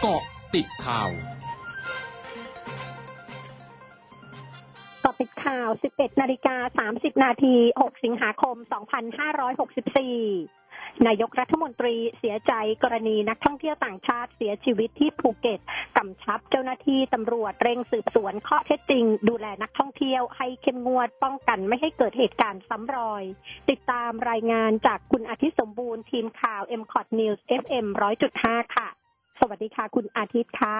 เกาะติดข่าวต่อติดข่าว 11 นาฬิกา 30 นาที 6 สิงหาคม 2564นายกรัฐมนตรีเสียใจกรณีนักท่องเที่ยวต่างชาติเสียชีวิตที่ภูเก็ตกำชับเจ้าหน้าที่ตำรวจเร่งสืบสวนข้อเท็จจริง ดูแลนักท่องเที่ยวให้เข้มงวดป้องกันไม่ให้เกิดเหตุการณ์ซ้ำรอย ติดตามรายงานจากคุณอาทิตย์สมบูรณ์ทีมข่าว m c o t News FM 100.5 ค่ะ สวัสดีค่ะ คุณอาทิตย์คะ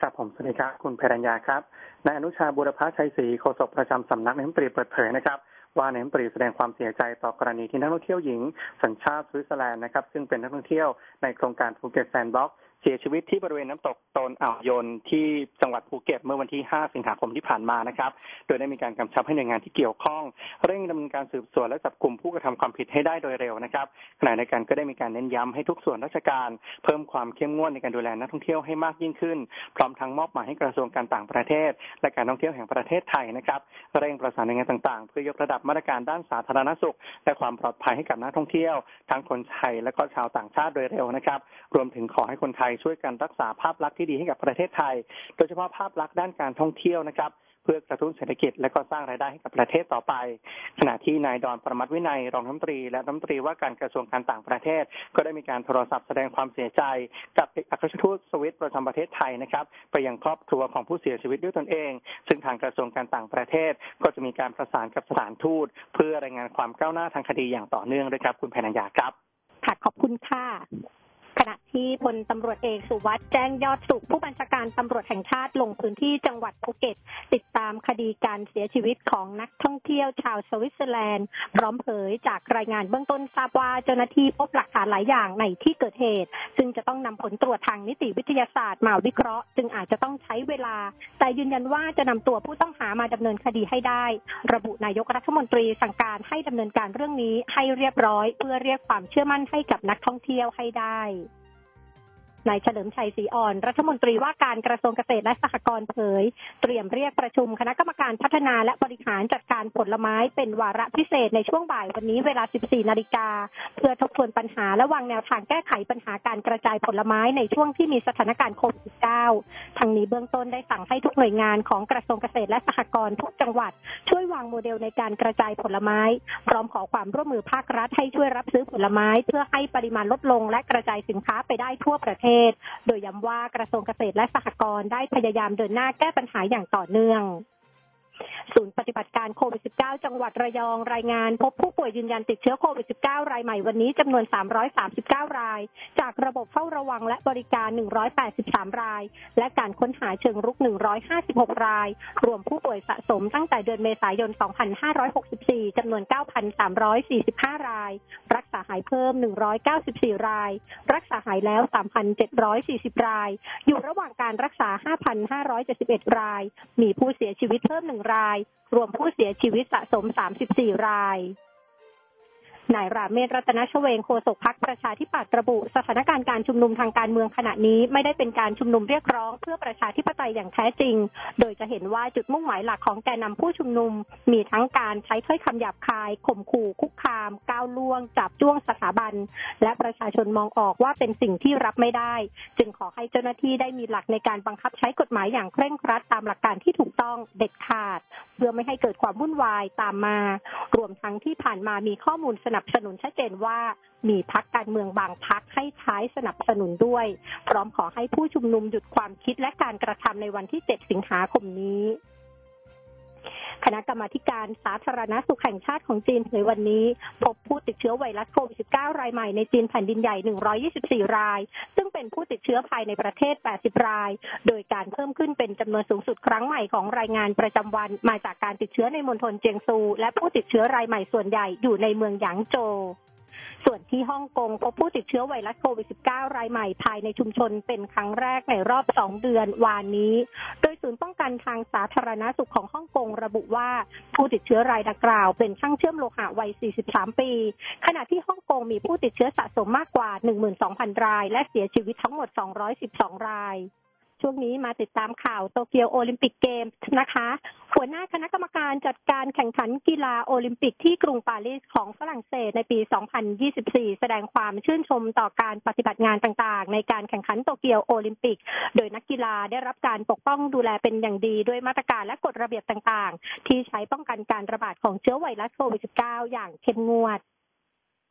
ครับผมสวัสดีครับคุณเพรัญญาครับนายอนุชาบุรพชัยศรีโฆษกประจำสำนักนายกรัฐมนตรีเปิดเผยนะครับว่านายกรัฐมนตรีแสดงความเสียใจต่อกรณีที่นักท่องเที่ยวหญิง สัญชาติสวิตเซอร์แลนด์นะครับซึ่งเป็นนักท่องเที่ยวในโครงการภูเก็ตแซนด์บ็อกซ์ เสียชีวิตที่บริเวณน้ำตกโตนอ่าวยนที่จังหวัดภูเก็ตเมื่อวันที่ 5 สิงหาคมที่ผ่านมานะครับ โดยได้มีการกำชับให้หน่วยงานที่เกี่ยวข้อง เร่งดำเนินการสืบสวนและจับกลุ่มผู้กระทำความผิดให้ได้โดยเร็วนะครับขณะในการก็ได้มีการเน้นย้ำให้ทุกส่วนราชการ เพิ่มความเข้มงวดในการดูแลนักท่องเที่ยวให้มากยิ่งขึ้น พร้อมทั้งมอบหมายให้กระทรวงการต่างประเทศ และการท่องเที่ยวแห่งประเทศไทยนะครับเร่งประสานหน่วยงานต่างๆ เพื่อยกระดับมาตรการด้านสาธารณสุข และความปลอดภัยให้กับนักท่องเที่ยว ทั้งคนไทยและก็ชาวต่างชาติโดยเร็วนะครับ รวมถึงขอให้คนไทยช่วยกันรักษาภาพลักษณ์ที่ดีให้กับประเทศไทย โดยเฉพาะภาพลักษณ์ด้านการท่องเที่ยวนะครับเพื่อกระตุ้นเศรษฐกิจและก็สร้างรายได้ให้กับประเทศต่อไป ขณะที่นายดอนประมัติวินัยรองรัฐมนตรี และรัฐมนตรีว่าการกระทรวงการต่างประเทศ ก็ได้มีการโทรศัพท์แสดงความเสียใจ กับเอกอัครทูตสวิตประจำประเทศไทยนะครับไปยังครอบครัวของผู้เสียชีวิตด้วยตนเอง ซึ่งทางกระทรวงการต่างประเทศ ก็จะมีการประสานกับสถานทูต เพื่อรายงานความก้าวหน้าทางคดีอย่างต่อเนื่องด้วยครับคุณแพนัญญาครับค่ะขอบคุณค่ะ ขณะที่พลตำรวจเอกสุวัสด์แจ้งยอดสุข ผู้บัญชาการตำรวจแห่งชาติลงพื้นที่จังหวัดภูเก็ต ติดตามคดีการเสียชีวิตของนักท่องเที่ยวชาวสวิตเซอร์แลนด์ พร้อมเผยจากรายงานเบื้องต้นทราบว่าเจ้าหน้าที่พบหลักฐานหลายอย่างในที่เกิดเหตุ ซึ่งจะต้องนำผลตรวจทางนิติวิทยาศาสตร์มาวิเคราะห์ จึงอาจจะต้องใช้เวลา แต่ยืนยันว่าจะนำตัวผู้ต้องหามาดำเนินคดีให้ได้ ระบุนายกรัฐมนตรีสั่งการให้ดำเนินการเรื่องนี้ให้เรียบร้อย เพื่อเรียกความเชื่อมั่นให้กับนักท่องเที่ยวให้ได้ นายเฉลิมชัยศรีอ่อน รัฐมนตรีว่าการกระทรวงเกษตรและสหกรณ์เผย เตรียมเรียกประชุมคณะกรรมการพัฒนาและบริหารจัดการผลไม้เป็นวาระพิเศษในช่วงบ่ายวันนี้เวลา 14 นาฬิกา เพื่อทบทวนปัญหาและวางแนวทางแก้ไขปัญหาการกระจายผลไม้ในช่วงที่มีสถานการณ์โควิด -19 ทางนี้เบื้องต้นได้สั่งให้ทุกหน่วยงานของกระทรวงเกษตรและสหกรณ์ทุกจังหวัด ช่วยวางโมเดลในการกระจายผลไม้ พร้อมขอความร่วมมือภาครัฐให้ช่วยรับซื้อผลไม้ เพื่อให้ปริมาณลดลง และกระจายสินค้าไปได้ทั่วประเทศโดยย้ำว่ากระทรวงเกษตรและสหกรณ์ได้พยายามเดินหน้าแก้ปัญหาอย่างต่อเนื่อง ศูนย์ปฏิบัติการโควิด -19 จังหวัดระยองรายงาน พบผู้ป่วยยืนยันติดเชื้อโควิด -19 รายใหม่วันนี้จำนวน 339 ราย จากระบบเฝ้าระวังและบริการ 183 ราย และการค้นหาเชิงรุก 156 ราย รวมผู้ป่วยสะสมตั้งแต่เดือนเมษายน 2564 จำนวน 9,345 ราย รักษาหายเพิ่ม 194 ราย รักษาหายแล้ว 3,740 ราย อยู่ระหว่างการรักษา 5,571 ราย มีผู้เสียชีวิตเพิ่ม1ราย รวมผู้เสียชีวิตสะสม 34 ราย นายราเมศรัตนชเวงโฆษกพักประชาธิปัตย์ระบุ สถานการณ์การชุมนุมทางการเมืองขณะนี้ไม่ได้เป็นการชุมนุมเรียกร้อง เพื่อประชาธิปไตยอย่างแท้จริง โดยจะเห็นว่าจุดมุ่งหมายหลักของแกนนำผู้ชุมนุม มีทั้งการใช้ถ้อยคำหยาบคายข่มขู่คุกคาม ก้าวล่วง จับจ้วงสถาบัน และประชาชนมองออกว่าเป็นสิ่งที่รับไม่ได้ จึงขอให้เจ้าหน้าที่ได้มีหลักในการบังคับใช้กฎหมายอย่างเคร่งครัดตามหลักการที่ถูกต้องเด็ดขาดเพื่อไม่ให้เกิดความวุ่นวายตามมา รวมทั้งที่ผ่านมามีข้อมูลสนับสนุนชัดเจนว่า มีพักการเมืองบางพักให้ใช้สนับสนุนด้วย พร้อมขอให้ผู้ชุมนุมหยุดความคิดและการกระทำในวันที่ 7 สิงหาคมนี้ คณะกรรมาการสาธารณสุขแห่งชาติของจีนเผยวันนี้ พบผู้ติดเชื้อไวรัสโควิด -19 รายใหม่ในจีนแผ่นดินใหญ่ 124 ราย ซึ่งเป็นผู้ติดเชื้อภายในประเทศ 80 ราย โดยการเพิ่มขึ้นเป็นจำนวนสูงสุดครั้งใหม่ของรายงานประจำวันมาจากการติดเชื้อในมณฑลเจียงซู และผู้ติดเชื้อรายใหม่ส่วนใหญ่อยู่ในเมืองหยางโจว ส่วนที่ฮ่องกงพบผู้ติดเชื้อไวรัสโควิด -19 รายใหม่ภายในชุมชนเป็นครั้งแรกในรอบ 2 เดือนวานนี้ โดยศูนย์ป้องกันทางสาธารณสุขของฮ่องกงระบุว่าผู้ติดเชื้อรายดังกล่าวเป็นช่างเชื่อมโลหะวัย 43 ปี ขณะที่ฮ่องกงมีผู้ติดเชื้อสะสมมากกว่า 12,000 ราย และเสียชีวิตทั้งหมด 212 ราย ช่วงนี้มาติดตามข่าวโตเกียวโอลิมปิกเกมส์นะคะ หัวหน้าคณะกรรมการจัดการแข่งขันกีฬาโอลิมปิกที่กรุงปารีสของฝรั่งเศสในปี 2024 แสดงความชื่นชมต่อการปฏิบัติงานต่างๆ ในการแข่งขันโตเกียวโอลิมปิก โดยนักกีฬาได้รับการปกป้องดูแลเป็นอย่างดีด้วยมาตรการและกฎระเบียบต่างๆ ที่ใช้ป้องกันการระบาดของเชื้อไวรัสโควิด -19 อย่างเข้มงวด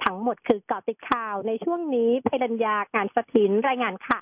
ทั้งหมดคือเกาะติดข่าวในช่วงนี้เพลัญญาการสถินรายงานค่ะ